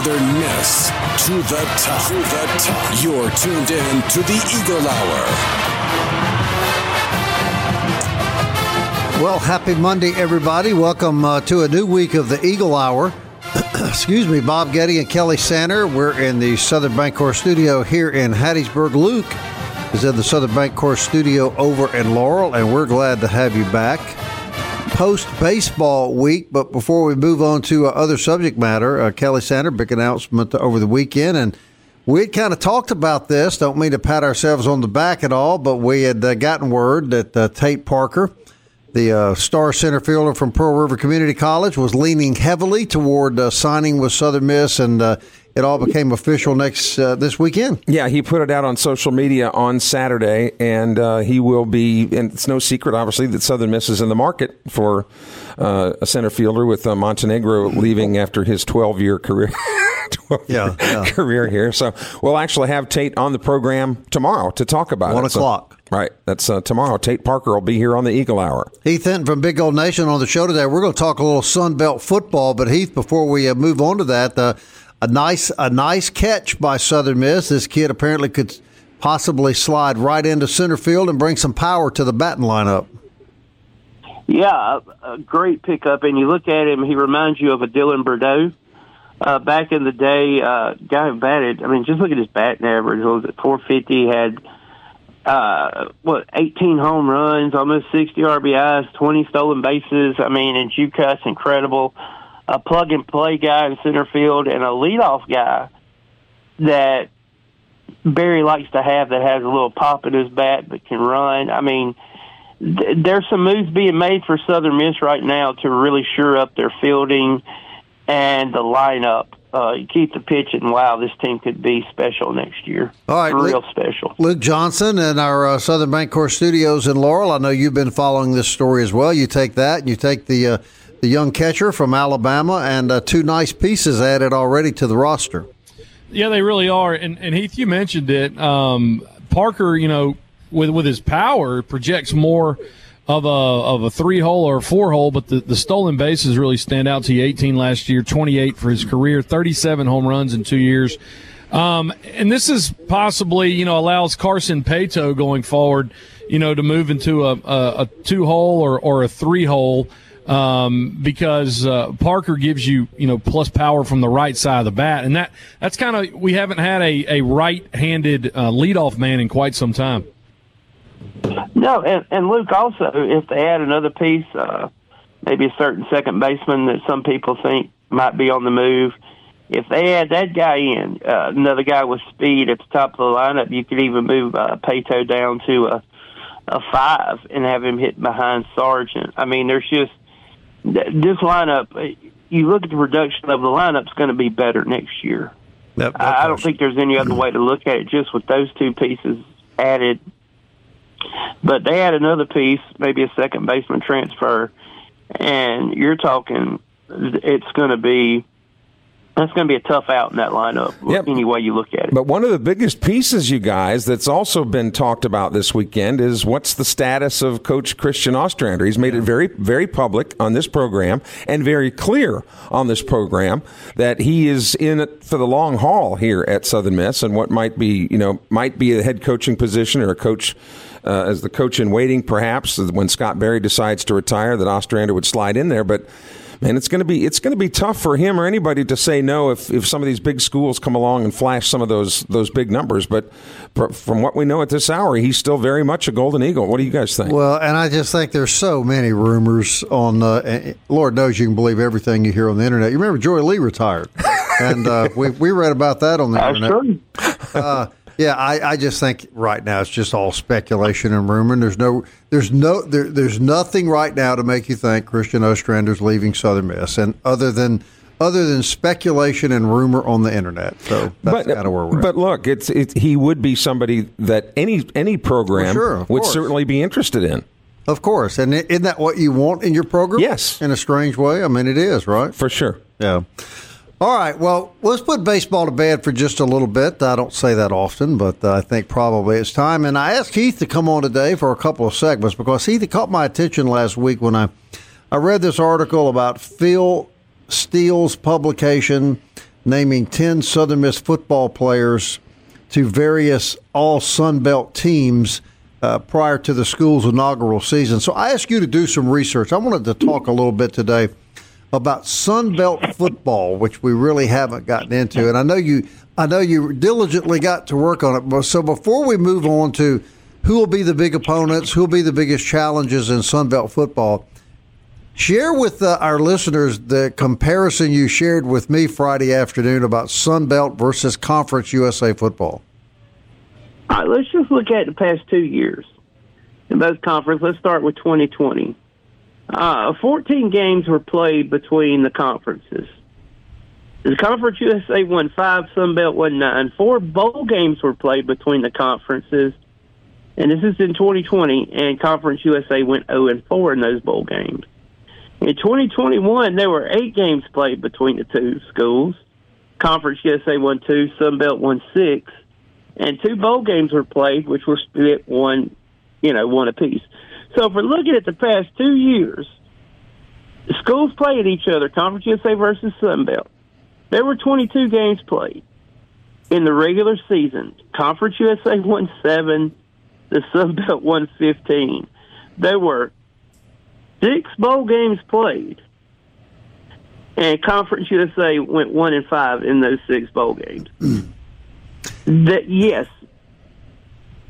Miss to the top. To the top. You're tuned in to the Eagle Hour. Well, happy Monday, everybody. Welcome uh, to a new week of the Eagle Hour. Excuse me, Bob Getty and Kelly Sander. We're in the Southern Bancorp studio here in Hattiesburg. Luke is in the Southern Bancorp studio over in Laurel, and we're glad to have you back. Post baseball week, but before we move on to uh, other subject matter, uh, Kelly Sander, big announcement over the weekend, and we had kind of talked about this. Don't mean to pat ourselves on the back at all, but we had uh, gotten word that uh, Tate Parker, the uh, star center fielder from Pearl River Community College, was leaning heavily toward uh, signing with Southern Miss, and it all became official next uh, this weekend. Yeah, he put it out on social media on Saturday, and uh, he will be. And it's no secret, obviously, that Southern Miss is in the market for uh, a center fielder with uh, Montenegro leaving after his 12 year career. 12 Yeah, yeah. career here. So we'll actually have Tate on the program tomorrow to talk about One it. So- o'clock. right. That's uh, tomorrow. Tate Parker will be here on the Eagle Hour. Heath Hinton from Big Gold Nation on the show today. We're going to talk a little Sun Belt football, but Heath, before we uh, move on to that, uh, a nice a nice catch by Southern Miss. This kid apparently could possibly slide right into center field and bring some power to the batting lineup. Yeah, a, great pickup. And you look at him, he reminds you of a Dylan Burdeaux. Uh, back in the day, uh, guy who batted, I mean, just look at his batting average. Was it 450? Had, uh, what, 18 home runs, almost 60 RBIs, 20 stolen bases. I mean, and Jucut's incredible. A plug and play guy in center field and a leadoff guy that Berry likes to have that has a little pop in his bat but can run. I mean, th- there's some moves being made for Southern Miss right now to really shore up their fielding and the lineup. Uh, you keep the pitching. Wow, this team could be special next year. All right, real Luke- special. Luke Johnson in our uh, Southern Bancorp studios in Laurel. I know you've been following this story as well. You take that, and you take the uh, the young catcher from Alabama, and uh, two nice pieces added already to the roster. Yeah, they really are. And, and Heath, you mentioned it. Um, Parker, you know, with with his power, projects more of a of a three hole or a four hole, but the, the stolen bases really stand out to you. 18 last year, 28 for his career, 37 home runs in two years. Um, and this is possibly, you know, allows Carson Paetow going forward, you know, to move into a, a, a two hole or, or a three hole um, because uh, Parker gives you you know plus power from the right side of the bat, and that that's kind of we haven't had a, a right-handed uh, leadoff man in quite some time. No, and, and Luke also, if they add another piece, uh, maybe a certain second baseman that some people think might be on the move. If they add that guy in, uh, another guy with speed at the top of the lineup, you could even move uh, Paetow down to a a five and have him hit behind Sargent. I mean, there's just this lineup. uh, You look at the production of the lineup's going to be better next year. I I don't think there's any other way to look at it just with those two pieces added. But they add another piece, maybe a second baseman transfer, and you're talking it's going to be that's going to be a tough out in that lineup Yep. any way you look at it. But one of the biggest pieces, you guys, that's also been talked about this weekend is what's the status of Coach Christian Ostrander? He's made it very, very public on this program and very clear on this program that he is in it for the long haul here at Southern Miss and what might be, you know, might be a head coaching position or a coach uh, as the coach in waiting, perhaps when Scott Berry decides to retire, that Ostrander would slide in there. But man, it's going to be it's going to be tough for him or anybody to say no if, if some of these big schools come along and flash some of those those big numbers. But from what we know at this hour, he's still very much a Golden Eagle. What do you guys think? Well, and I just think there's so many rumors on. Uh, Lord knows you can believe everything you hear on the internet. You remember Joy Lee retired, and uh, we we read about that on the internet. Uh, yeah, I, I just think right now it's just all speculation and rumor. And there's no, there's no, there, there's nothing right now to make you think Christian Ostrander's leaving Southern Miss, and other than other than speculation and rumor on the internet. So that's kind of where we're. But look, it's it, he would be somebody that any any program sure, would course. certainly be interested in. Of course, and isn't that what you want in your program? Yes, in a strange way. I mean, it is right for sure. Yeah. All right. Well, let's put baseball to bed for just a little bit. I don't say that often, but I think probably it's time. And I asked Heath to come on today for a couple of segments because Heath caught my attention last week when I I read this article about Phil Steele's publication naming 10 Southern Miss football players to various all Sun Belt teams uh, prior to the school's inaugural season. So I asked you to do some research. I wanted to talk a little bit today about Sun Belt football, which we really haven't gotten into. And I know you, I know you diligently got to work on it. So before we move on to who will be the big opponents, who will be the biggest challenges in Sun Belt football, share with uh, our listeners the comparison you shared with me Friday afternoon about Sun Belt versus Conference USA football. All right, let's just look at the past two years in both conferences. Let's start with 2020. Uh, 14 games were played between the conferences. The Conference USA won five, Sun Belt won nine. Four bowl games were played between the conferences, and this is in 2020. And Conference USA went 0 and 4 in those bowl games. In 2021, there were eight games played between the two schools. Conference USA won two, Sun Belt won six, and two bowl games were played, which were split one, you know, one apiece. So if we're looking at the past two years, schools played each other, Conference USA versus Sun Belt. There were 22 games played in the regular season. Conference USA won seven, the Sun Belt won 15. There were six bowl games played, and Conference USA went one and five in those six bowl games. Mm. that yes,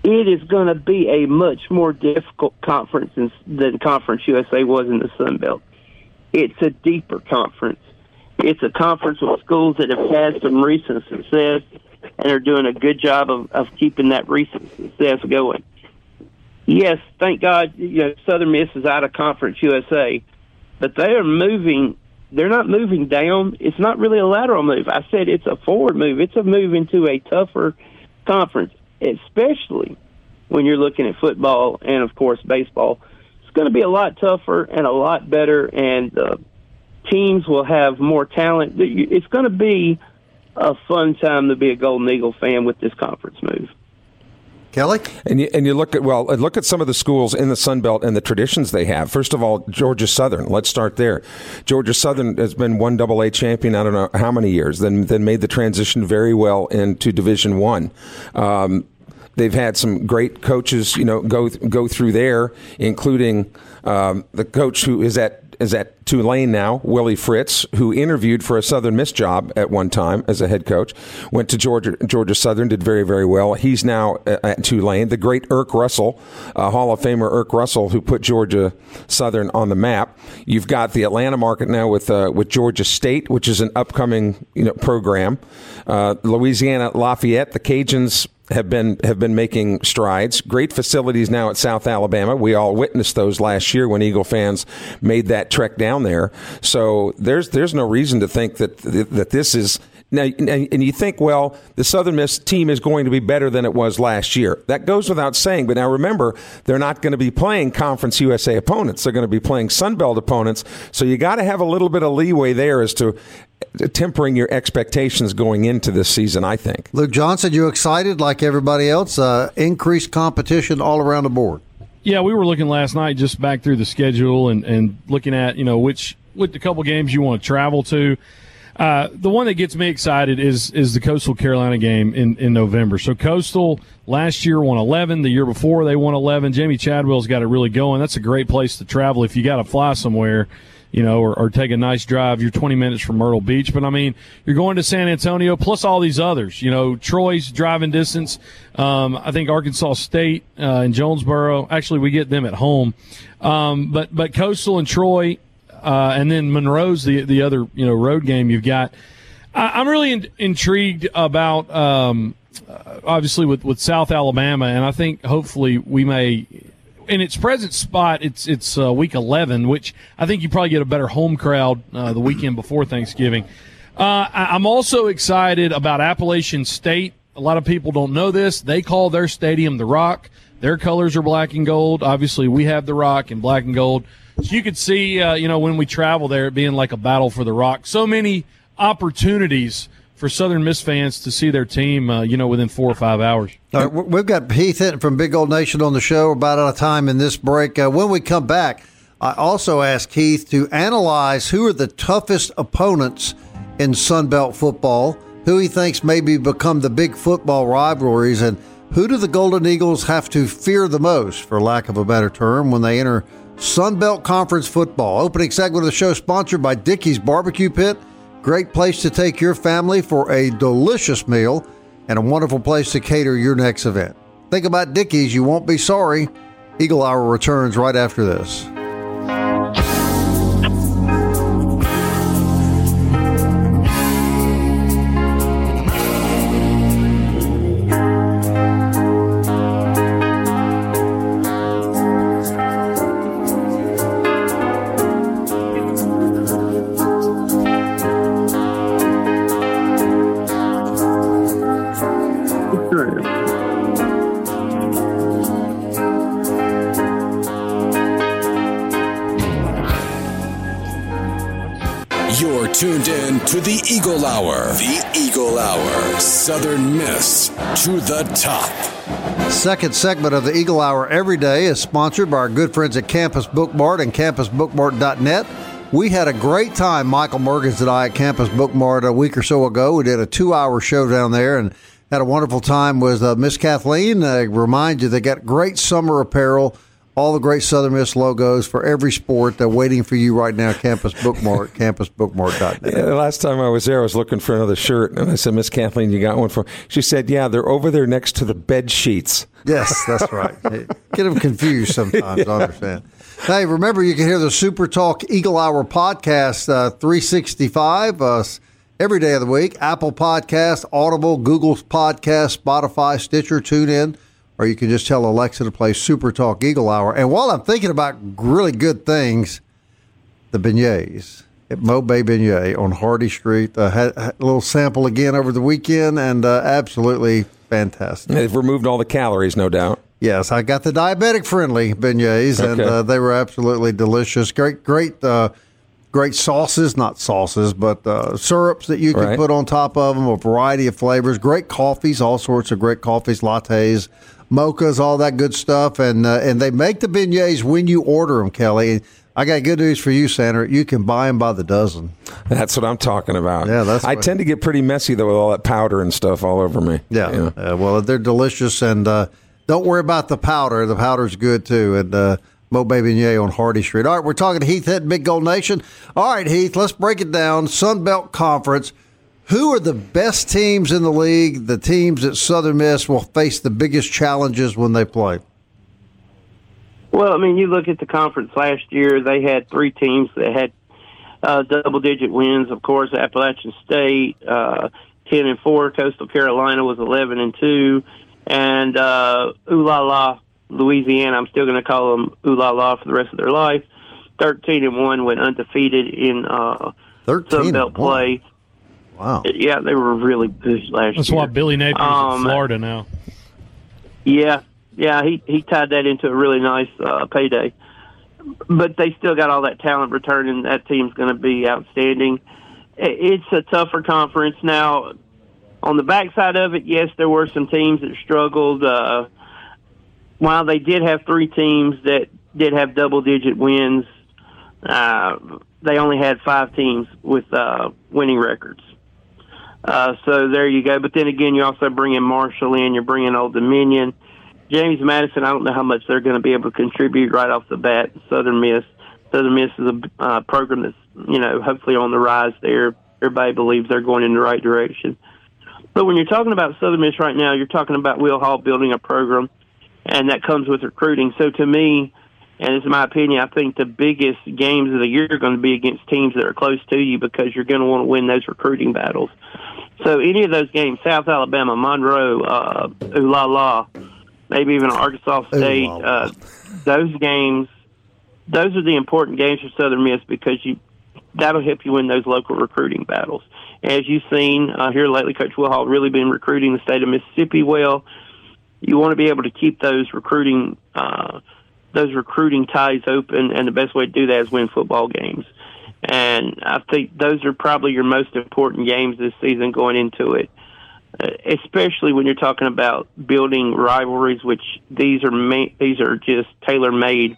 it is going to be a much more difficult conference than, than Conference USA was in the Sun Belt. It's a deeper conference. It's a conference with schools that have had some recent success and are doing a good job of, of keeping that recent success going. Yes, thank God, you know, Southern Miss is out of Conference USA, but they are moving. They're not moving down. It's not really a lateral move. I said it's a forward move. It's a move into a tougher conference especially when you're looking at football and, of course, baseball. It's going to be a lot tougher and a lot better, and uh, teams will have more talent. It's going to be a fun time to be a Golden Eagle fan with this conference move. Kelly? And you, and you look at, well, look at some of the schools in the Sun Belt and the traditions they have. First of all, Georgia Southern. Let's start there. Georgia Southern has been one double A champion, I don't know how many years, then, then made the transition very well into Division One. Um, they've had some great coaches, you know, go, go through there, including, um, the coach who is at is at Tulane now, Willie Fritz, who interviewed for a Southern Miss job at one time as a head coach, went to Georgia Georgia Southern, did very very well. He's now at Tulane. The great Erk Russell, uh, Hall of Famer Erk Russell, who put Georgia Southern on the map. You've got the Atlanta market now with uh, with Georgia State, which is an upcoming you know program. Uh, Louisiana Lafayette, the Cajuns have been have been making strides. Great facilities now at South Alabama. We all witnessed those last year when Eagle fans made that trek down there. So there's there's no reason to think that that this is now, and you think, well, the Southern Miss team is going to be better than it was last year. That goes without saying. But now remember, they're not going to be playing Conference USA opponents. They're going to be playing Sun Belt opponents. So you got to have a little bit of leeway there as to tempering your expectations going into this season, I think. Luke Johnson, you excited like everybody else? Uh, increased competition all around the board. Yeah, we were looking last night just back through the schedule and, and looking at, you know, which, with a couple games you want to travel to. Uh, the one that gets me excited is is the Coastal Carolina game in, in November. So Coastal last year won 11. The year before they won 11. Jamey Chadwell's got it really going. That's a great place to travel if you got to fly somewhere, you know, or, or, take a nice drive. You're 20 minutes from Myrtle Beach, but I mean, you're going to San Antonio plus all these others. You know, Troy's driving distance. Um, I think Arkansas State uh, and Jonesboro. Actually, we get them at home, um, but but Coastal and Troy uh, and then Monroe's the the other you know road game you've got. I, am really in, intrigued about um, uh, obviously with, with South Alabama, and I think hopefully we may. In its present spot, it's it's uh, week 11, which I think you probably get a better home crowd uh, the weekend before Thanksgiving. Uh, I, I'm also excited about Appalachian State. A lot of people don't know this. They call their stadium the Rock. Their colors are black and gold. Obviously, we have the Rock and black and gold. You could see, uh, you know, when we travel there, it being like a battle for the rock. So many opportunities for Southern Miss fans to see their team, uh, you know, within four or five hours. All right, we've got Heath Hinton from Big Gold Nation on the show. We're about out of time in this break. Uh, when we come back, I also asked Heath to analyze who are the toughest opponents in Sun Belt football, who he thinks maybe become the big football rivalries, and who do the Golden Eagles have to fear the most, for lack of a better term, when they enter – Sunbelt Conference football. Opening segment of the show sponsored by Dickey's Barbecue Pit. Great place to take your family for a delicious meal and a wonderful place to cater your next event. Think about Dickey's, you won't be sorry. Eagle Hour returns right after this. To the Eagle Hour. The Eagle Hour. Southern Miss to the top. Second segment of the Eagle Hour every day is sponsored by our good friends at Campus Bookmart and campusbookmart.net. We had a great time, Michael Morgans and I, at Campus Bookmart a week or so ago. We did a two hour show down there and had a wonderful time with uh, Miss Kathleen. I remind you, they got great summer apparel all the great Southern Miss logos for every sport. They're waiting for you right now, Campus Bookmart, campusbookmart.net. Yeah, the last time I was there, I was looking for another shirt, and I said, Miss Kathleen, you got one for She said, yeah, they're over there next to the bed sheets. Yes, that's right. Get them confused sometimes, I understand. Hey, remember, you can hear the Super Talk Eagle Hour podcast uh, 365 uh, every day of the week. Apple Podcast, Audible, Google's Podcast, Spotify, Stitcher, TuneIn or you can just tell Alexa to play Super Talk Eagle Hour. And while I'm thinking about really good things, the beignets at Mo Bay Beignet on Hardy Street. Uh, had, had, a little sample again over the weekend, and uh, absolutely fantastic. They've removed all the calories, no doubt. Yes, I got the diabetic friendly beignets, okay. and uh, they were absolutely delicious. Great, great, uh, great sauces, not sauces, but uh, syrups that you can right. put on top of them, a variety of flavors. Great coffees, all sorts of great coffees, lattes mochas, all that good stuff, and uh, and they make the beignets when you order them, Kelly. I got good news for you, Sander. You can buy them by the dozen. That's what I'm talking about. Yeah, that's. I tend to get pretty messy though with all that powder and stuff all over me. Yeah. Uh, well, they're delicious, and uh, don't worry about the powder. The powder's good too, and. Uh, Mo Bay on Hardy Street. All right, we're talking to Heath Hinton, Big Gold Nation. All right, Heath, let's break it down. Sun Belt Conference. Who are the best teams in the league? The teams that Southern Miss will face the biggest challenges when they play. Well, I mean, you look at the conference last year; they had three teams that had uh, double-digit wins. Of course, Appalachian State, uh, ten and four. Coastal Carolina was eleven and two, and uh, Ooh La La, Louisiana. I'm still going to call them Ooh La La for the rest of their life. Thirteen and one went undefeated in uh, Sun Belt play. Wow. Yeah, they were really good last That's year. why Billy Napier's um, in Florida now. Yeah, yeah, he he tied that into a really nice uh, payday. But they still got all that talent returning. That team's going to be outstanding. It's a tougher conference now. On the backside of it, yes, there were some teams that struggled. Uh, while they did have three teams that did have double-digit wins, uh, they only had five teams with uh, winning records. Uh, so there you go. But then again, you also bring in Marshall in. You're bringing Old Dominion. James Madison, I don't know how much they're going to be able to contribute right off the bat. Southern Miss, Southern Miss is a uh, program that's you know hopefully on the rise there. Everybody believes they're going in the right direction. But when you're talking about Southern Miss right now, you're talking about Will Hall building a program, and that comes with recruiting. So to me, and it's my opinion, I think the biggest games of the year are going to be against teams that are close to you because you're going to want to win those recruiting battles. So any of those games, South Alabama, Monroe, uh, Ooh La La, maybe even Arkansas State. Uh, those games, those are the important games for Southern Miss because you that'll help you win those local recruiting battles. As you've seen uh, here lately, Coach Will Hall really been recruiting the state of Mississippi well. You want to be able to keep those recruiting uh, those recruiting ties open, and the best way to do that is win football games. And I think those are probably your most important games this season going into it. Uh, especially when you're talking about building rivalries, which these are ma- these are just tailor made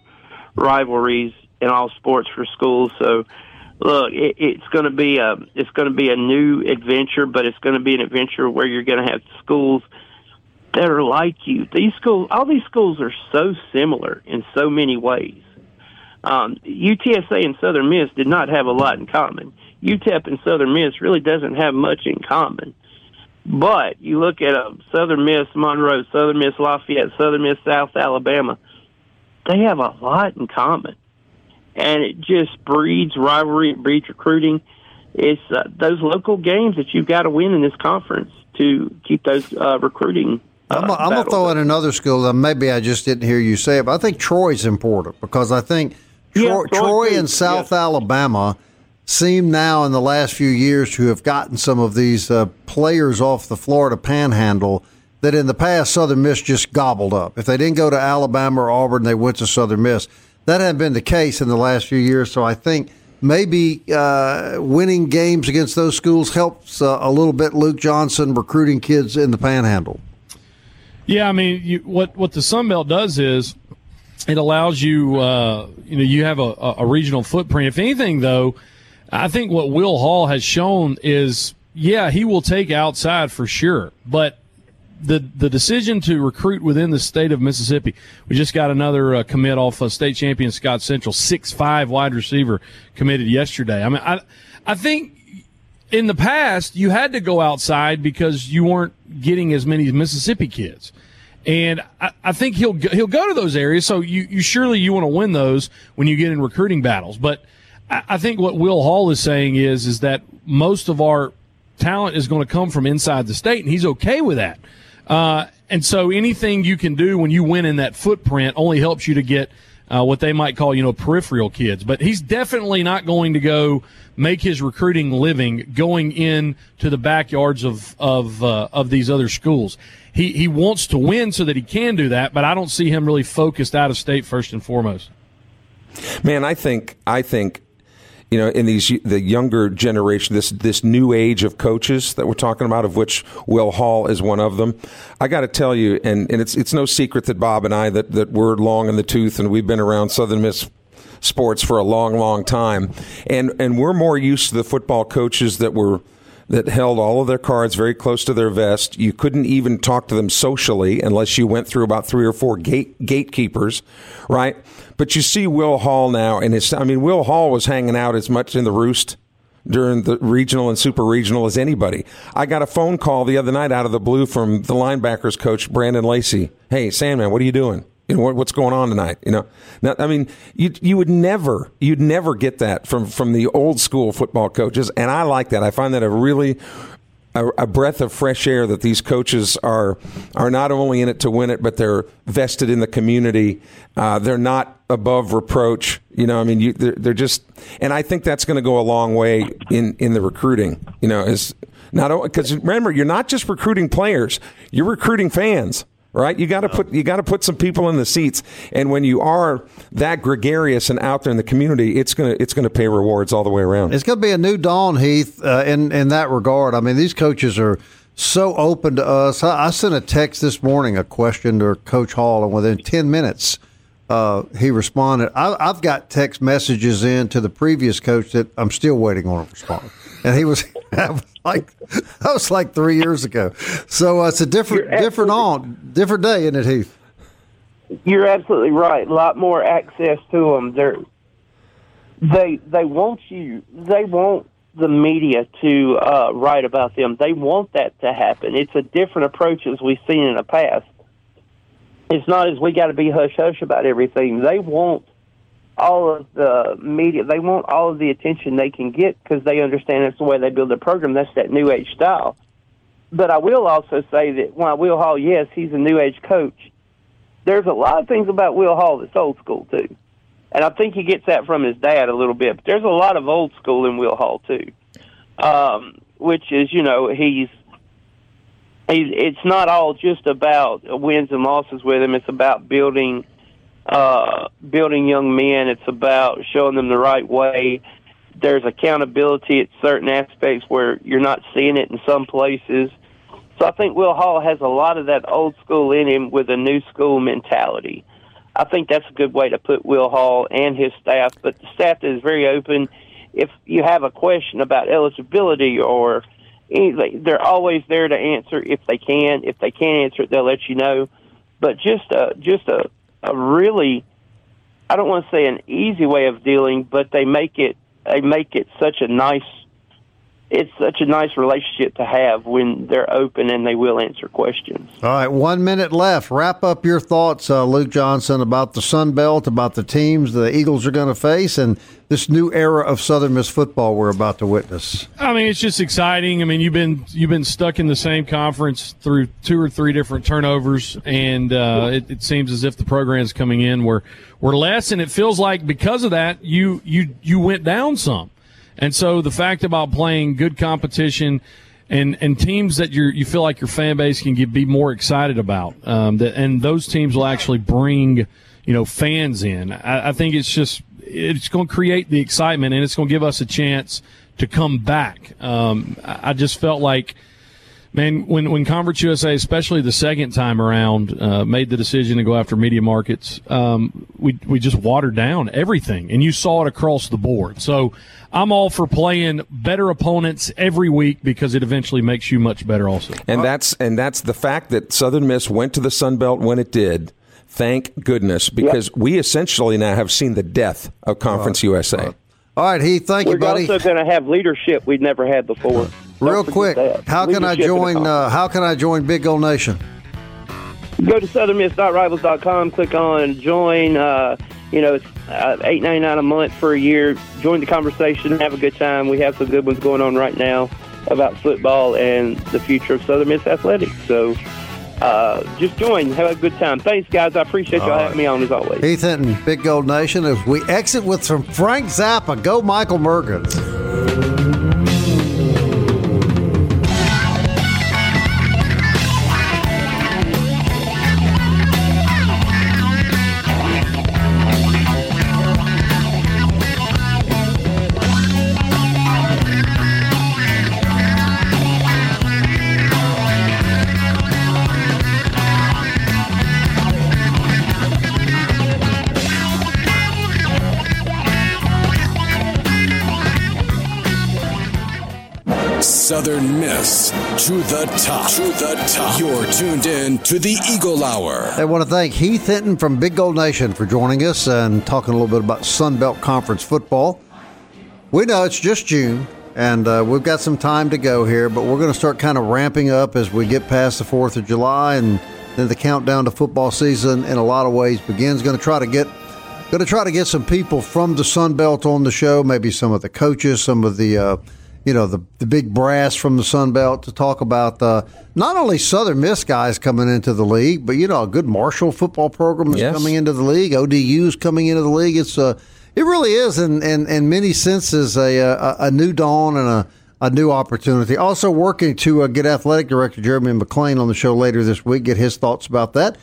rivalries in all sports for schools. So, look, it, it's going to be a it's going to be a new adventure, but it's going to be an adventure where you're going to have schools that are like you. These schools, all these schools are so similar in so many ways. Um, UTSA and Southern Miss did not have a lot in common. UTEP and Southern Miss really doesn't have much in common. But you look at a Southern Miss Monroe, Southern Miss Lafayette, Southern Miss South Alabama, they have a lot in common. And it just breeds rivalry, it breeds recruiting. It's uh, those local games that you've got to win in this conference to keep those uh, recruiting. Uh, I'm, going to throw in another school that maybe I just didn't hear you say it, but I think Troy's important because I think Troy, Yeah, Troy Troy and South Yeah. Alabama seem now in the last few years to have gotten some of these uh, players off the Florida panhandle that in the past Southern Miss just gobbled up. If they didn't go to Alabama or Auburn, they went to Southern Miss. That hadn't been the case in the last few years, so I think maybe uh, winning games against those schools helps uh, a little bit. Luke Johnson recruiting kids in the panhandle. Yeah, I mean, you, what what the Sun Belt does is it allows you, uh, you know, you have a, a regional footprint. If anything, though, I think what Will Hall has shown is, yeah, he will take outside for sure, but the the decision to recruit within the state of Mississippi. We just got another uh, commit off of state champion Scott Central, six five wide receiver committed yesterday. I mean, I I think in the past you had to go outside because you weren't getting as many Mississippi kids. And I, I think he'll go- he'll go to those areas. So you, you surely you want to win those when you get in recruiting battles. But I, I think what Will Hall is saying is is that most of our talent is going to come from inside the state, and he's okay with that. Uh, and so anything you can do when you win in that footprint only helps you to get uh, what they might call, you know, peripheral kids. But he's definitely not going to go make his recruiting living going in to the backyards of of uh, of these other schools. He he wants to win so that he can do that, but I don't see him really focused out of state first and foremost. Man, I think I think you know in these the younger generation, this this new age of coaches that we're talking about, of which Will Hall is one of them. I got to tell you, and, and it's it's no secret that Bob and I that that we're long in the tooth, and we've been around Southern Miss sports for a long, long time, and and we're more used to the football coaches that were that held all of their cards very close to their vest. You couldn't even talk to them socially unless you went through about three or four gate gatekeepers, right? But you see Will Hall now, and it's I mean Will Hall was hanging out as much in the roost during the regional and super regional as anybody. I got a phone call the other night out of the blue from the linebackers coach Brandon Lacey. Hey, Sandman, what are you doing? You know what, what's going on tonight? You know, now, I mean, you you would never you'd never get that from from the old school football coaches, and I like that. I find that a really a, a breath of fresh air that these coaches are are not only in it to win it, but they're vested in the community. Uh, they're not above reproach. You know, I mean, you, they're, they're just, and I think that's going to go a long way in in the recruiting. You know, is not because remember, you're not just recruiting players; you're recruiting fans. Right, you got to put you got to put some people in the seats, and when you are that gregarious and out there in the community, it's gonna it's gonna pay rewards all the way around. It's going to be a new dawn, Heath, uh, in in that regard. I mean, these coaches are so open to us. I, I sent a text this morning, a question to Coach Hall, and within ten minutes, uh, he responded. I, have got text messages in to the previous coach that I'm still waiting on a response, and he was, was like that was like three years ago. So uh, it's a different different on different day, isn't it, Heath? You're absolutely right. A lot more access to them. They're they they want you. They want the media to uh, write about them. They want that to happen. It's a different approach as we've seen in the past. It's not as we got to be hush hush about everything. They want all of the media. They want all of the attention they can get because they understand that's the way they build their program. That's that new age style. But I will also say that while Will Hall, yes, he's a new age coach. There's a lot of things about Will Hall that's old school too and I think he gets that from his dad a little bit. But there's a lot of old school in Will Hall too, um, which is you know he's he's it's not all just about wins and losses with him. It's about building uh, building young men. It's about showing them the right way. There's accountability at certain aspects where you're not seeing it in some places. So I think Will Hall has a lot of that old school in him with a new school mentality. I think that's a good way to put Will Hall and his staff. But the staff is very open. If you have a question about eligibility or anything, they're always there to answer if they can. If they can't answer it, they'll let you know. But just a just a, a really, I don't want to say an easy way of dealing, but they make it they make it such a nice it's such a nice relationship to have when they're open and they will answer questions. All right, one minute left. Wrap up your thoughts, uh, Luke Johnson, about the Sun Belt, about the teams the Eagles are going to face, and this new era of Southern Miss football we're about to witness. I mean, it's just exciting. I mean, you've been you've been stuck in the same conference through two or three different turnovers, and uh, it, it seems as if the programs coming in were were less, and it feels like because of that, you you you went down some. And so the fact about playing good competition and and teams that you you feel like your fan base can get, be more excited about, um, that and those teams will actually bring you know fans in. I, I think it's just it's going to create the excitement and it's going to give us a chance to come back. Um, I just felt like Man, when when Conference USA, especially the second time around, uh, made the decision to go after media markets, um, we we just watered down everything, and you saw it across the board. So I'm all for playing better opponents every week because it eventually makes you much better, also. And that's and that's the fact that Southern Miss went to the Sun Belt when it did. Thank goodness, because yep. we essentially now have seen the death of Conference USA. All right, Heath. Thank We're you, buddy. We're also going to have leadership we've never had before. Real quick, how can I join? Uh, how can I join Big Gold Nation? Go to southernmiss.rivals.com. Click on join. Uh, you know, it's uh, eight ninety nine a month for a year. Join the conversation. Have a good time. We have some good ones going on right now about football and the future of Southern Miss athletics. So. Uh, just join, have a good time. Thanks, guys. I appreciate y'all right. having me on as always. Heath Hinton, Big Gold Nation. As we exit with some Frank Zappa, go Michael Mergen. Southern Miss to the top. To the top. You're tuned in to the Eagle Hour. I want to thank Heath Hinton from Big Gold Nation for joining us and talking a little bit about Sun Belt Conference football. We know it's just June, and uh, we've got some time to go here, but we're going to start kind of ramping up as we get past the 4th of July, and then the countdown to football season in a lot of ways begins. Going to try to get going to try to get some people from the Sun Belt on the show, maybe some of the coaches, some of the uh, you know, the, the big brass from the Sun Belt to talk about the not only Southern Miss guys coming into the league, but, you know, a good Marshall football program is yes. coming into the league. ODU's coming into the league. It's a, uh, it really is, in, in, in many senses, a, a, a new dawn and a, a new opportunity. Also working to uh, get athletic director Jeremy McClain on the show later this week, get his thoughts about that.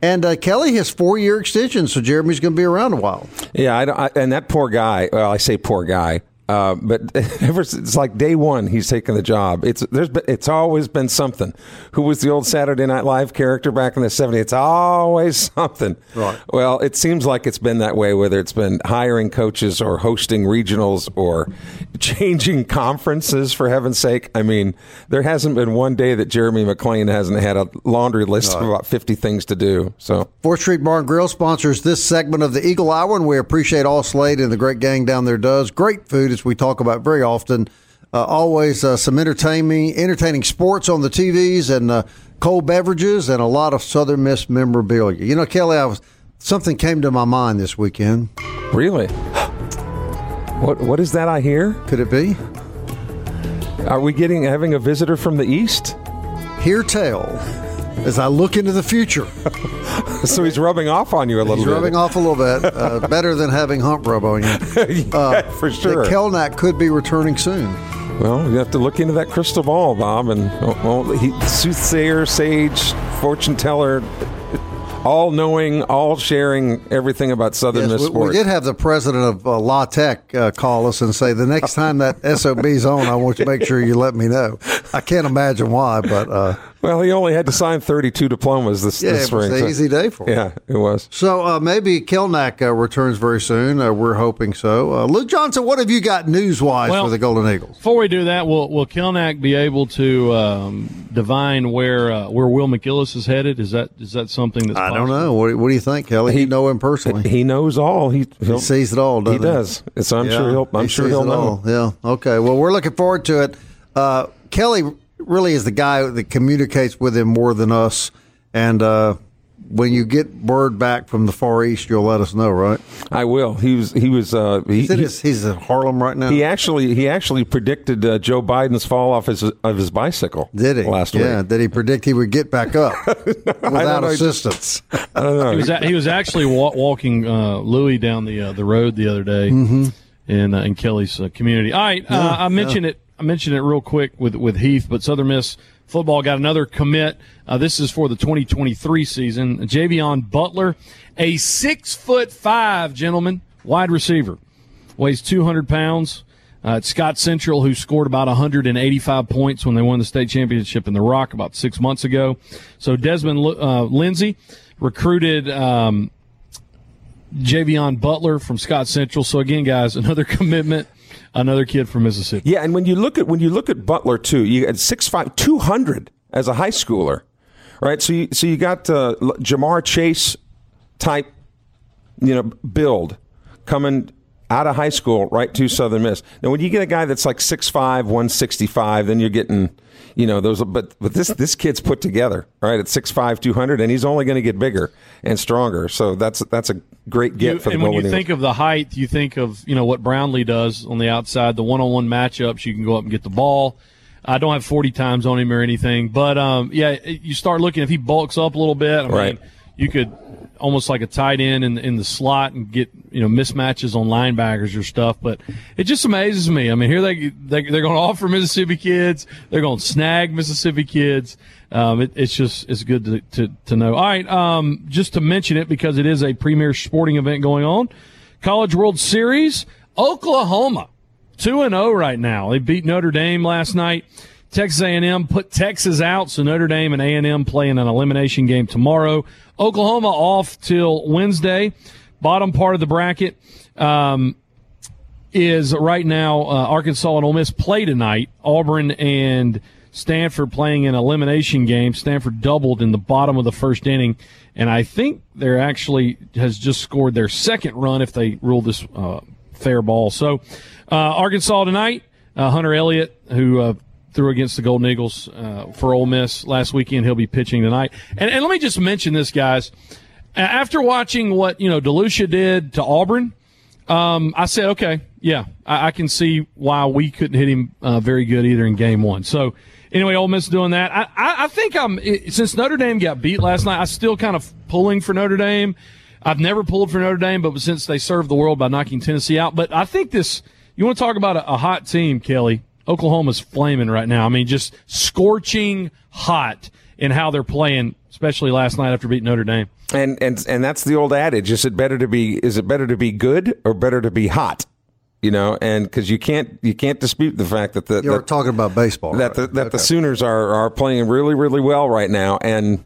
And uh, Kelly has four year extension, so Jeremy's going to be around a while. Yeah, I, I, and that poor guy. Well, I say poor guy Uh, but ever since, it's like day one, he's taken the job. It's there's been, it's always been something. Who was the old Saturday Night Live character back in the '70s? It's always something. Right. Well, it seems like it's been that way, whether it's been hiring coaches or hosting regionals or changing conferences. For heaven's sake, I mean, there hasn't been one day that Jeremy McClain hasn't had a laundry list of about 50 things to do. So Fourth Street Bar and Grill sponsors this segment of the Eagle Hour, and we appreciate all Slade and the great gang down there does. Great food, as we talk about very often. Uh, always uh, some entertaining, entertaining sports on the TVs and uh, cold beverages and a lot of Southern Miss memorabilia. You know, Kelly, I was something came to my mind this weekend. really, what what is that I hear? Could it be? Are we getting having a visitor from the east? Hear tell as I look into the future. So he's rubbing off on you a little He's bit. rubbing off a little bit. Uh, better than having hump rub on you. yeah, for sure. The Kelnack could be returning soon. Well, you have to look into that crystal ball, Bob, and well, he, soothsayer, sage, fortune teller, all knowing, all sharing everything about Southern Yes, Miss we, we did have the president of uh, La Tech uh, call us and say the next time that SOB's on, I want you to make sure you let me know. I can't imagine why, but uh, Well, he only had to sign 32 diplomas this, yeah, this it was an so- easy day for him. Yeah, it was. So uh, maybe Kelnack uh, returns very soon. Uh, we're hoping so. Uh, Luke Johnson, what have you got news wise Well- for the Golden Eagles? Before we do that, will will Kilnack be able to um, divine where uh, where Will McGillis is headed? Is that is that something that's I don't know. What, what do you think, Kelly? He, you know him personally. He knows all. He, He he'll- sees it all, doesn't he he? does. So I'm Yeah, sure he'll. I'm he sure he'll know. all. Yeah. Okay. Well, we're looking forward to it. Uh, Kelly really is the guy that communicates with him more than us. And uh, when you get word back from the Far East, you'll let us know, right? I will. He was. He was. Uh, he, He said he- he's, he's in Harlem right now. He actually he actually predicted uh, Joe Biden's fall off his of his bicycle. Did he? last yeah. week? Did he predict he would get back up without know. assistance? I don't know. He was, he was actually wa- walking uh, Louis down the uh, the road the other day Mm-hmm. in uh, in Kelly's uh, community. All right, uh, I mentioned it. I mentioned it real quick with with Heath, but Southern Miss football got another commit. Uh, this is for the 2023 season. Javion Butler, a six foot five gentleman, wide receiver, weighs 200 pounds. Uh, it's Scott Central, who scored about 185 points when they won the state championship in the Rock about six months ago. So Desmond uh, Lindsay recruited um, Javion Butler from Scott Central. So again, guys, another commitment, another kid from Mississippi. Yeah, and when you look at when you look at Butler too, you got 6'5", 200 as a high schooler, right? So you so you got uh, Ja'Marr Chase type, you know, build coming out of high school right to Southern Miss. Now, when you get a guy that's like 6'5", 165, then you're getting, you know, those. But but this this kid's put together, right? At 6'5", 200, and he's only going to get bigger and stronger. So that's that's a great get You- for the and when you think of the height, you think of you know what Brownlee does on the outside, the one-on-one matchups. You can go up and get the ball. I don't have 40 times on him or anything, but um, yeah, you start looking if he bulks up a little bit. I Right. mean, you could almost like a tight end in in the slot and get you know mismatches on linebackers or stuff. But it just amazes me. I mean, here they, they they're going to offer Mississippi kids. They're going to snag Mississippi kids. Um, it, it's just it's good to, to to know. All right, um, just to mention it because it is a premier sporting event going on. College World Series, Oklahoma, two and zero right now. They beat Notre Dame last night. Texas A&M put Texas out, so Notre Dame and A&M play in an elimination game tomorrow. Oklahoma off till Wednesday. Bottom part of the bracket um, is right now uh, Arkansas and Ole Miss play tonight. Auburn and Stanford playing an elimination game. Stanford doubled in the bottom of the first inning, and I think they're actually has just scored their second run if they rule this uh, fair ball. So uh, Arkansas tonight. Uh, Hunter Elliott, who uh, threw against the Golden Eagles uh, for Ole Miss last weekend, he'll be pitching tonight. And, and let me just mention this, guys. After watching what you know Delucia did to Auburn, um, I said, okay, yeah, I, I can see why we couldn't hit him uh, very good either in game one. So anyway, Ole Miss doing that. I, I, I think I'm since Notre Dame got beat last night, I'm still kind of pulling for Notre Dame. I've never pulled for Notre Dame, but since they served the world by knocking Tennessee out, but I think this. You want to talk about a, a hot team, Kelly? Oklahoma's flaming right now. I mean, just scorching hot in how they're playing, especially last night after beating Notre Dame. And and and that's the old adage: is it better to be is it better to be good or better to be hot? You know, and because you can't you can't dispute the fact that the You're that, talking about baseball. that right? the, that the Sooners are are playing really really well right now, and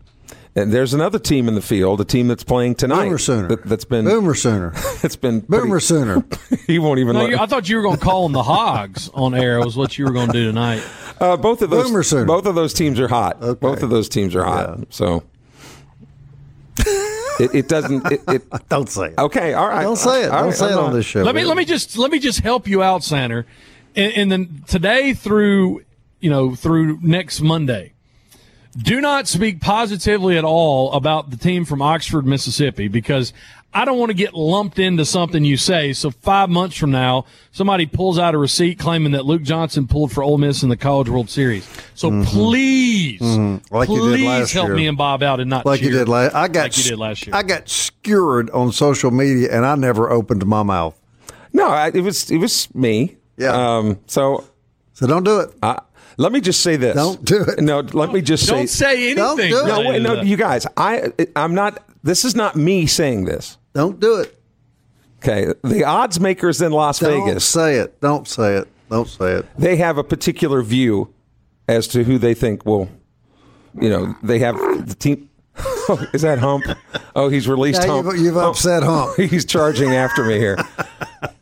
and there's another team in the field, a team that's playing tonight. Boomer Sooner. That, that's been Boomer Sooner. It's been Boomer pretty- Sooner. he won't even. No, let, you, I thought you were going to call them the Hogs on air. Was what you were going to do tonight. uh, both of those Boomer Sooner. both of those teams are hot. Okay. Both of those teams are hot. Yeah. So it, it doesn't. It, it, Don't say it. okay, all right. Don't say it. All Don't right, say I'm it on not- this show. Let me let me just let me just help you out, Sander. And, and then today through you know through next Monday, do not speak positively at all about the team from Oxford, Mississippi, because I don't want to get lumped into something you say. So five months from now, somebody pulls out a receipt claiming that Luke Johnson pulled for Ole Miss in the College World Series. So please, Mm-hmm. Like you did please last help year. me and Bob out and not like you did last. I got like you did last year. I got skewered on social media, and I never opened my mouth. No, I, it was it was me. Yeah. Um. So So don't do it. uh, let me just say this. Don't do it. No. Let me just say don't say. say anything. Don't do it. No, related wait, no, you guys. I I'm not. This is not me saying this. Don't do it. Okay, the odds makers in Las Don't Vegas. say it. Don't say it. Don't say it. they have a particular view as to who they think will, you know, they have the team. Oh, is that Hump? Oh, he's released Yeah, Hump. you've, you've Oh, upset Hump. he's charging after me here.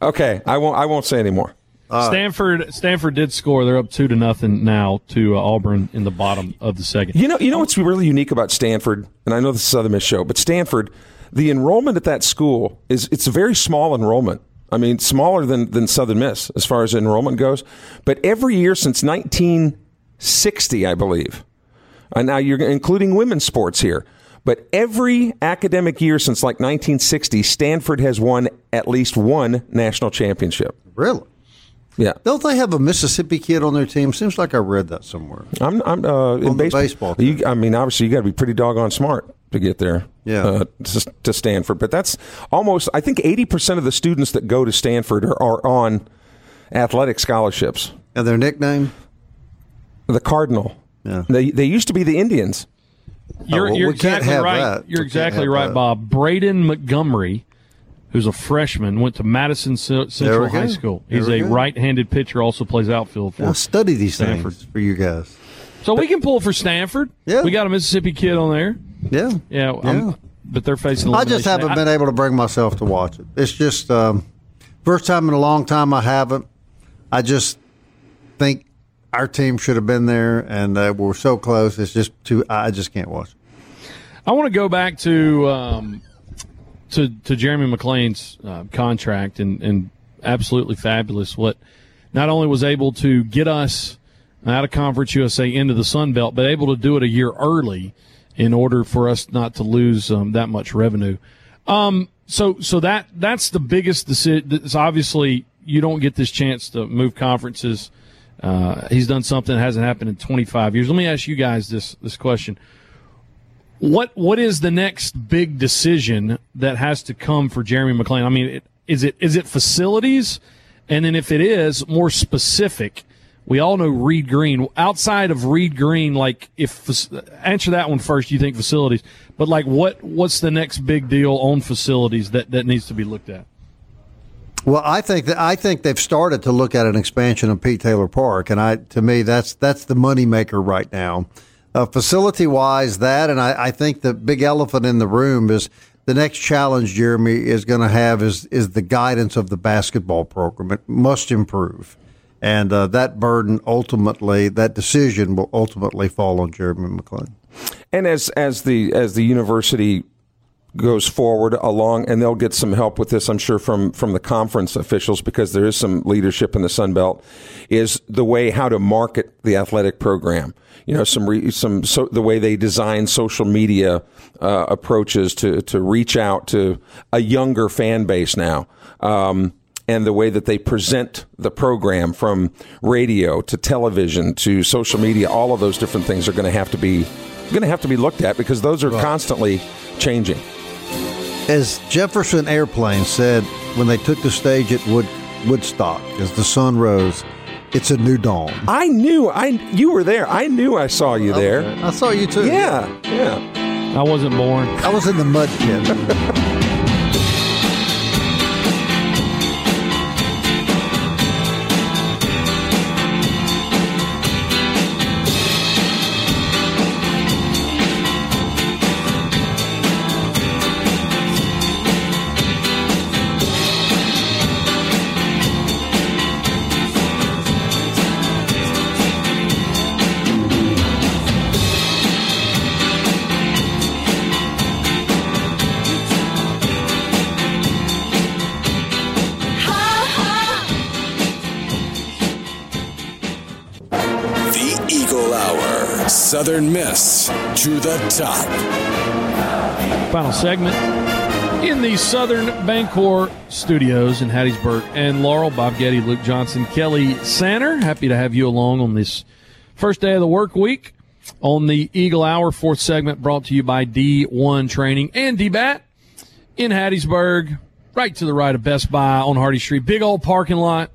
Okay, I won't. I won't say anymore. Stanford Stanford did score. They're up two to nothing now to uh, Auburn in the bottom of the second. You know, you know what's really unique about Stanford, and I know this is Southern Miss show, but Stanford, the enrollment at that school is it's a very small enrollment. I mean, smaller than than Southern Miss as far as enrollment goes. But every year since 1960, I believe, and now you're including women's sports here. But every academic year since like 1960, Stanford has won at least one national championship. Really? Yeah, Don't they have a Mississippi kid on their team? Seems like I read that somewhere. I'm. I'm uh, in the baseball. baseball team. you, I mean, obviously, you got to be pretty doggone smart to get there. Yeah. Uh, to, to Stanford, but that's almost. I think eighty percent of the students that go to Stanford are, are on athletic scholarships. And their nickname? The Cardinal. Yeah. They they used to be the Indians. You're, well, you're exactly right. that. You're We exactly right, that. Bob. Braden Montgomery, who's a freshman, went to Madison Central. High School. There He's a go. right-handed pitcher, also plays outfield for. Now study these Stanford. things for you guys. So we can pull for Stanford. Yeah. we got a Mississippi kid on there. Yeah. Yeah, Yeah. but they're facing. I just haven't I- been able to bring myself to watch it. It's just um, first time in a long time I haven't. I just think our team should have been there, and uh, we're so close. It's just too. I just can't watch. it. I want to go back to um, to to Jeremy McClain's uh, contract and and absolutely fabulous. What not only was able to get us out of Conference USA into the Sun Belt, but able to do it a year early in order for us not to lose um, that much revenue. Um, so so that that's the biggest decision. It's obviously you don't get this chance to move conferences. Uh, he's done something that hasn't happened in 25 years. Let me ask you guys this this question what what is the next big decision that has to come for Jeremy McClain? I mean, it, is it is it facilities, and then if it is more specific, we all know Reed Green. Outside of Reed Green, like if answer that one first, you think facilities, but like what what's the next big deal on facilities that that needs to be looked at? Well, I think that I think they've started to look at an expansion of Pete Taylor Park, and I to me that's that's the moneymaker right now. Uh, facility wise, that, and I, I think the big elephant in the room is the next challenge Jeremy is going to have is is the guidance of the basketball program. It must improve, and uh, that burden ultimately, that decision will ultimately fall on Jeremy McClain. And as as the as the university goes forward along, and they'll get some help with this, I'm sure from from the conference officials because there is some leadership in the Sun Belt. Is the way how to market the athletic program. You know, some re, some so the way they design social media uh, approaches to to reach out to a younger fan base now. Um, and the way that they present the program from radio to television to social media, all of those different things are going to have to be going to have to be looked at because those are constantly changing. As Jefferson Airplane said when they took the stage at Wood, Woodstock, as the sun rose, it's a new dawn. I knew I you were there. I knew I saw you there. I saw you too. Yeah, yeah. I wasn't born. I was in the mud pit. Southern Miss to the top. Final segment in the Southern Bancorp studios in Hattiesburg. And Laurel, Bob Getty, Luke Johnson, Kelly Sander. Happy to have you along on this first day of the work week on the Eagle Hour. Fourth segment brought to you by D1 Training and DBAT in Hattiesburg, right to the right of Best Buy on Hardy Street. Big old parking lot.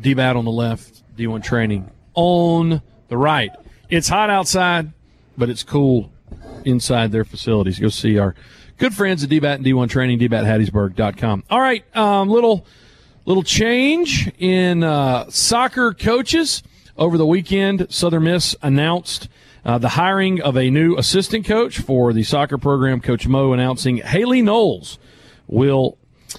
DBAT on the left, D1 Training on the right. It's hot outside, but it's cool inside their facilities. Go see our good friends at DBAT and D1 Training, dbathattiesburg.com. All right, um, little little change in uh, soccer coaches over the weekend. Southern Miss announced uh, the hiring of a new assistant coach for the soccer program. Coach Mo announcing Haley Knowles will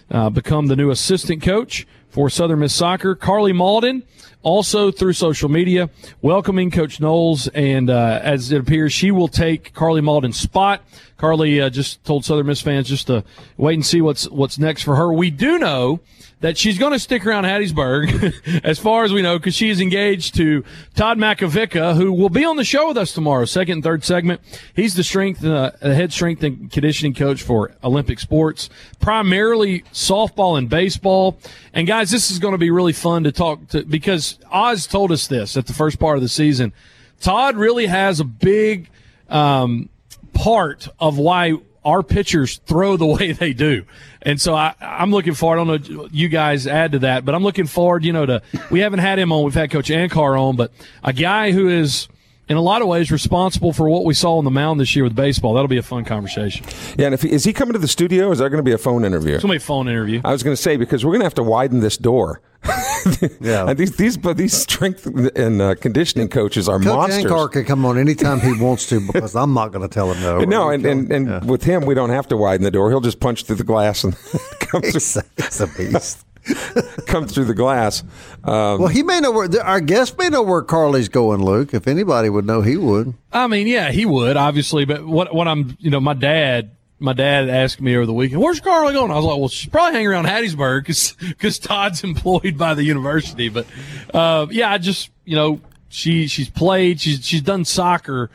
uh, become the new assistant coach for Southern Miss Soccer. Carly Malden, also through social media, welcoming Coach Knowles, and uh, as it appears, she will take Carly Malden's spot. Carly uh, just told Southern Miss fans just to wait and see what's what's next for her. We do know that she's going to stick around Hattiesburg, as far as we know, because she is engaged to Todd Makovica, who will be on the show with us tomorrow, second and third segment. He's the strength, uh, head strength and conditioning coach for Olympic sports, primarily softball and baseball. And guys, this is going to be really fun to talk to because Oz told us this at the first part of the season. Todd really has a big um, part of why our pitchers throw the way they do. And so I, I'm looking forward. I don't know you guys add to that, but I'm looking forward, you know, to, we haven't had him on. We've had Coach Ankar on, but a guy who is, in a lot of ways responsible for what we saw on the mound this year with baseball. That'll be a fun conversation. Yeah, and if he, is he coming to the studio? Is that going to be a phone interview? It's going to be a phone interview. I was going to say because we're going to have to widen this door. Yeah. These these but these strength and uh, conditioning coaches are Coach monsters. Ankar can come on anytime he wants to because I'm not going to tell him no. No, and, and, and with him, we don't have to widen the door. He'll just punch through the glass and come through, He's, he's a beast. come through the glass. Um, Well, he may know where our guest may know where Carly's going, Luke. If anybody would know, he would. I mean, yeah, he would obviously, but what what I'm, you know, my dad, my dad asked me over the weekend, "Where's Carly going?" I was like, "Well, she's probably hanging around Hattiesburg because Todd's employed by the university." But uh, yeah, I just you know she she's played, she's she's done soccer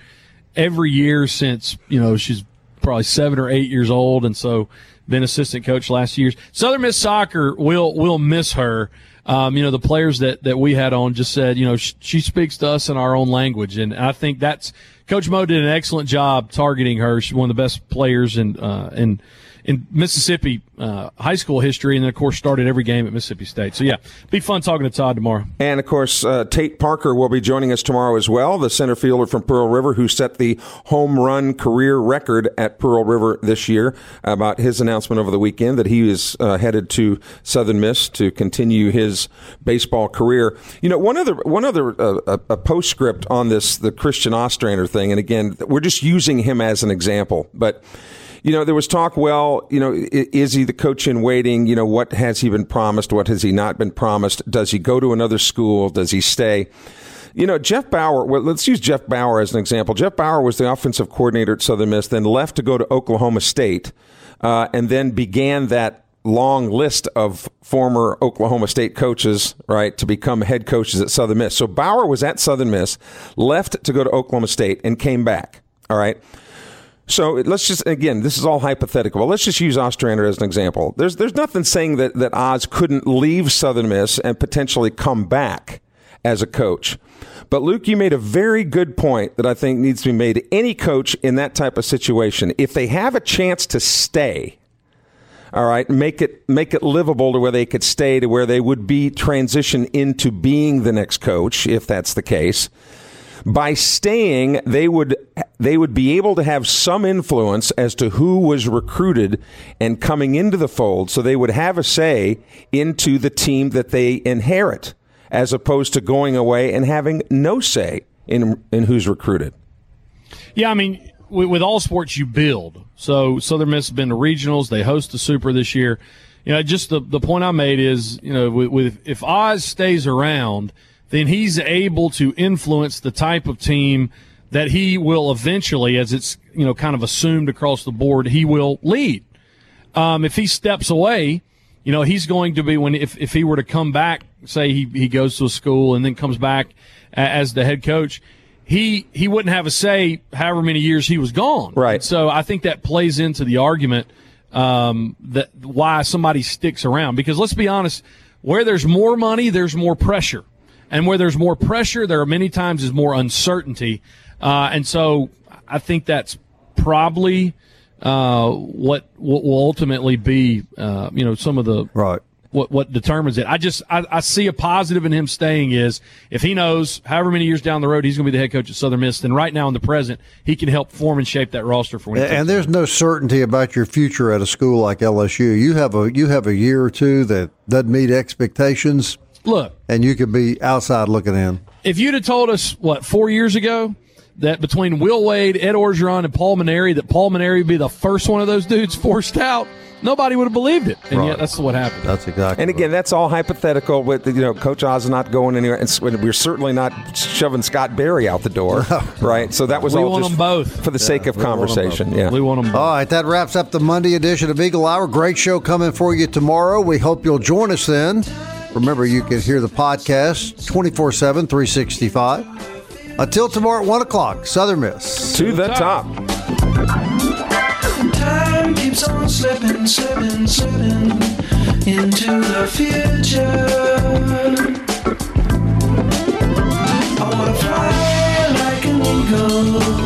every year since you know she's probably seven or eight years old, and so been assistant coach last years. Southern Miss soccer will will miss her. Um, you know, the players that, that we had on just said, you know, sh- she speaks to us in our own language. And I think that's, Coach Mo did an excellent job targeting her. She's one of the best players in, uh, in, in Mississippi, uh, high school history. And then, of course, started every game at Mississippi State. So, yeah, be fun talking to Todd tomorrow. And of course, uh, Tate Parker will be joining us tomorrow as well, the center fielder from Pearl River who set the home run career record at Pearl River this year. About his announcement over the weekend that he is uh, headed to Southern Miss to continue his baseball career. You know, one other one other uh, a, a postscript on this the Christian Ostrander thing, and again, we're just using him as an example, but you know, there was talk, well, you know, is he the coach in waiting? You know, what has he been promised? What has he not been promised? Does he go to another school? Does he stay? You know, Jeff Bower, well, let's use Jeff Bower as an example. Jeff Bower was the offensive coordinator at Southern Miss, then left to go to Oklahoma State, uh, and then began that long list of former Oklahoma State coaches, right, to become head coaches at Southern Miss. So Bower was at Southern Miss, left to go to Oklahoma State, and came back. All right. So let's just again, this is all hypothetical. Let's just use Ostrander as an example. There's there's nothing saying that that Oz couldn't leave Southern Miss and potentially come back as a coach. But Luke, you made a very good point that I think needs to be made to any coach in that type of situation. If they have a chance to stay, all right, make it make it livable to where they could stay to where they would be transition into being the next coach if that's the case by staying they would they would be able to have some influence as to who was recruited and coming into the fold so they would have a say into the team that they inherit as opposed to going away and having no say in in who's recruited Yeah, I mean, with, all sports, you build. So Southern Miss has been to regionals. They host the Super this year. You know, just the, the point I made is, you know, with, with if Oz stays around, then he's able to influence the type of team that he will eventually, as it's you know kind of assumed across the board, he will lead. Um, if he steps away, you know, he's going to be when if, if he were to come back say he, he goes to a school and then comes back as the head coach, he he wouldn't have a say however many years he was gone. Right. So I think that plays into the argument um, that why somebody sticks around. Because let's be honest, where there's more money, there's more pressure, and where there's more pressure, there are many times is more uncertainty. Uh, and so I think that's probably uh, what what will ultimately be, uh, you know, some of the right what what determines it. I just I, I, see a positive in him staying is if he knows however many years down the road he's going to be the head coach at Southern Miss, then right now in the present he can help form and shape that roster for. When and, and there's no certainty about your future at a school like LSU. You have a you have a year or two that doesn't meet expectations. Look, and you could be outside looking in. If you'd have told us what four years ago that between Will Wade, Ed Orgeron, and Paul Mainieri, that Paul Mainieri would be the first one of those dudes forced out, nobody would have believed it. And right. yet that's what happened. That's exactly. And again, that's all hypothetical. With you know, Coach Oz is not going anywhere, and we're certainly not shoving Scott Berry out the door, right? So that was we all want just them both for the yeah, sake of conversation. Yeah, we want them. Both. All right, that wraps up the Monday edition of Eagle Hour. Great show coming for you tomorrow. We hope you'll join us then. Remember, you can hear the podcast 24 7, 365. Until tomorrow at 1 o'clock, Southern Miss. To the top. Time keeps on slipping, slipping, slipping into the future. I wanna fly like an eagle